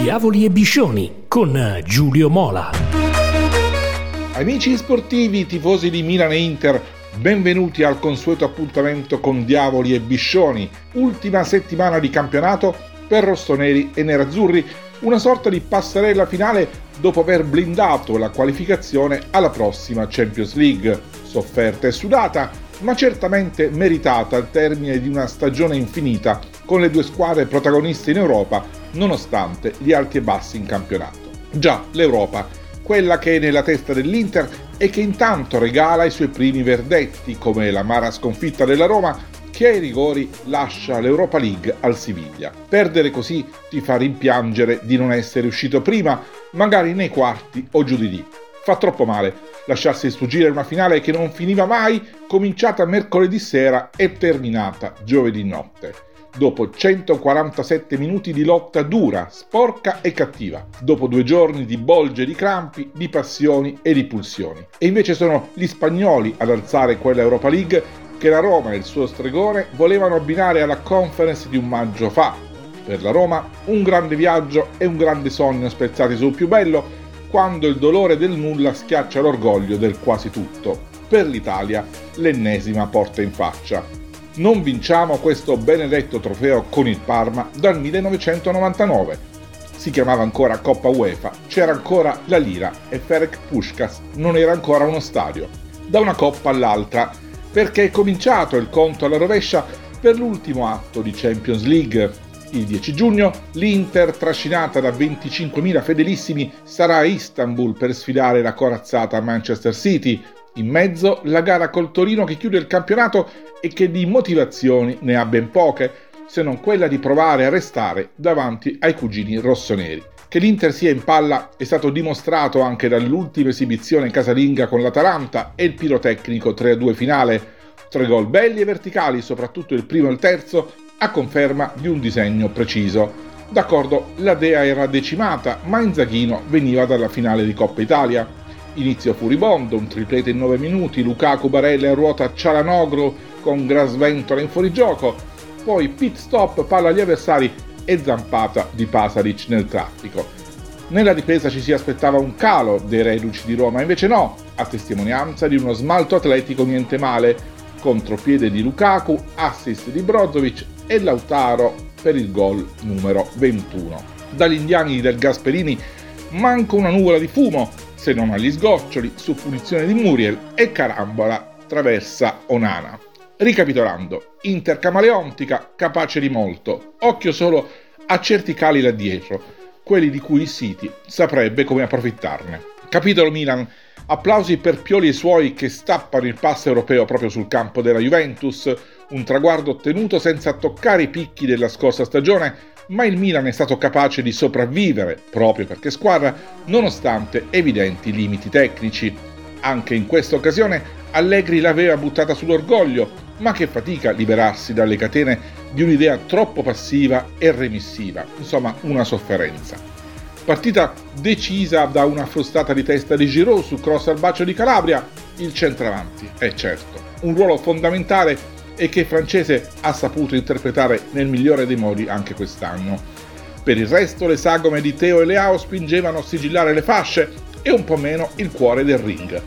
Diavoli e Biscioni con Giulio Mola. Amici sportivi, tifosi di Milan e Inter, benvenuti al consueto appuntamento con Diavoli e Biscioni. Ultima settimana di campionato per rossoneri e nerazzurri, una sorta di passerella finale dopo aver blindato la qualificazione alla prossima Champions League. Sofferta e sudata, ma certamente meritata al termine di una stagione infinita con le due squadre protagoniste in Europa, nonostante gli alti e bassi in campionato. Già, l'Europa, quella che è nella testa dell'Inter e che intanto regala i suoi primi verdetti, come l'amara sconfitta della Roma, che ai rigori lascia l'Europa League al Siviglia. Perdere così ti fa rimpiangere di non essere uscito prima, magari nei quarti o giù di lì. Fa troppo male lasciarsi sfuggire una finale che non finiva mai, cominciata mercoledì sera e terminata giovedì notte. Dopo 147 minuti di lotta dura, sporca e cattiva, dopo due giorni di bolge di crampi, di passioni e di pulsioni. E invece sono gli spagnoli ad alzare quella Europa League che la Roma e il suo stregone volevano abbinare alla conference di un maggio fa. Per la Roma un grande viaggio e un grande sogno spezzati sul più bello quando il dolore del nulla schiaccia l'orgoglio del quasi tutto. Per l'Italia l'ennesima porta in faccia. Non vinciamo questo benedetto trofeo con il Parma dal 1999. Si chiamava ancora Coppa UEFA, c'era ancora la lira e Ferenc Puskas non era ancora uno stadio. Da una coppa all'altra, perché è cominciato il conto alla rovescia per l'ultimo atto di Champions League, il 10 giugno l'Inter, trascinata da 25.000 fedelissimi, sarà a Istanbul per sfidare la corazzata Manchester City. In mezzo la gara col Torino che chiude il campionato e che di motivazioni ne ha ben poche, se non quella di provare a restare davanti ai cugini rossoneri. Che l'Inter sia in palla è stato dimostrato anche dall'ultima esibizione casalinga con l'Atalanta e il pirotecnico 3-2 finale. Tre gol belli e verticali, soprattutto il primo e il terzo, a conferma di un disegno preciso. D'accordo, la dea era decimata, ma Inzaghino veniva dalla finale di Coppa Italia. Inizio furibondo, un triplete in 9 minuti, Lukaku Barella ruota Cialanoglu con Grasventola in fuorigioco, poi pit stop, palla agli avversari e zampata di Pasalic nel traffico. Nella difesa ci si aspettava un calo dei reduci di Roma, invece no, a testimonianza di uno smalto atletico niente male, contropiede di Lukaku, assist di Brozovic e Lautaro per il gol numero 21. Dagli indiani del Gasperini manca una nuvola di fumo, se non agli sgoccioli, su punizione di Muriel e carambola traversa Onana. Ricapitolando, Inter camaleontica, capace di molto, occhio solo a certi cali là dietro, quelli di cui il City saprebbe come approfittarne. Capitolo Milan, applausi per Pioli e suoi che stappano il passo europeo proprio sul campo della Juventus, un traguardo ottenuto senza toccare i picchi della scorsa stagione, ma il Milan è stato capace di sopravvivere, proprio perché squadra, nonostante evidenti limiti tecnici. Anche in questa occasione Allegri l'aveva buttata sull'orgoglio, ma che fatica liberarsi dalle catene di un'idea troppo passiva e remissiva, insomma una sofferenza. Partita decisa da una frustata di testa di Giroud su cross al bacio di Calabria, il centravanti, è certo, un ruolo fondamentale e che francese ha saputo interpretare nel migliore dei modi anche quest'anno. Per il resto le sagome di Teo e Leao spingevano a sigillare le fasce e un po' meno il cuore del ring.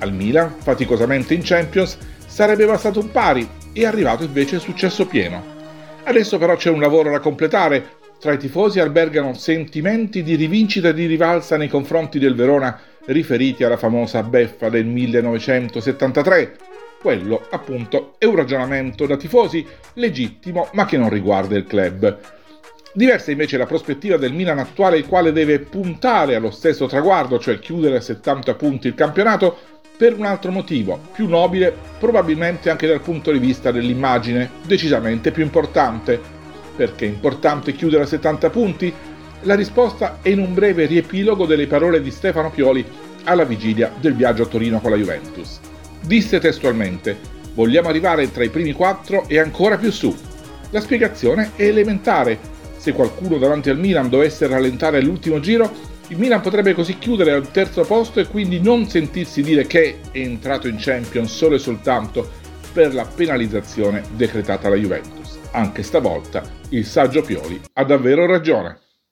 Al Milan, faticosamente in Champions, sarebbe bastato un pari e è arrivato invece il successo pieno. Adesso però c'è un lavoro da completare. Tra i tifosi albergano sentimenti di rivincita e di rivalsa nei confronti del Verona riferiti alla famosa beffa del 1973, quello, appunto, è un ragionamento da tifosi legittimo ma che non riguarda il club. Diversa invece la prospettiva del Milan attuale, il quale deve puntare allo stesso traguardo, cioè chiudere a 70 punti il campionato, per un altro motivo, più nobile, probabilmente anche dal punto di vista dell'immagine, decisamente più importante. Perché è importante chiudere a 70 punti? La risposta è in un breve riepilogo delle parole di Stefano Pioli alla vigilia del viaggio a Torino con la Juventus. Disse testualmente, vogliamo arrivare tra i primi quattro e ancora più su. La spiegazione è elementare. Se qualcuno davanti al Milan dovesse rallentare all'ultimo giro, il Milan potrebbe così chiudere al terzo posto e quindi non sentirsi dire che è entrato in Champions solo e soltanto per la penalizzazione decretata alla Juventus. Anche stavolta il saggio Pioli ha davvero ragione.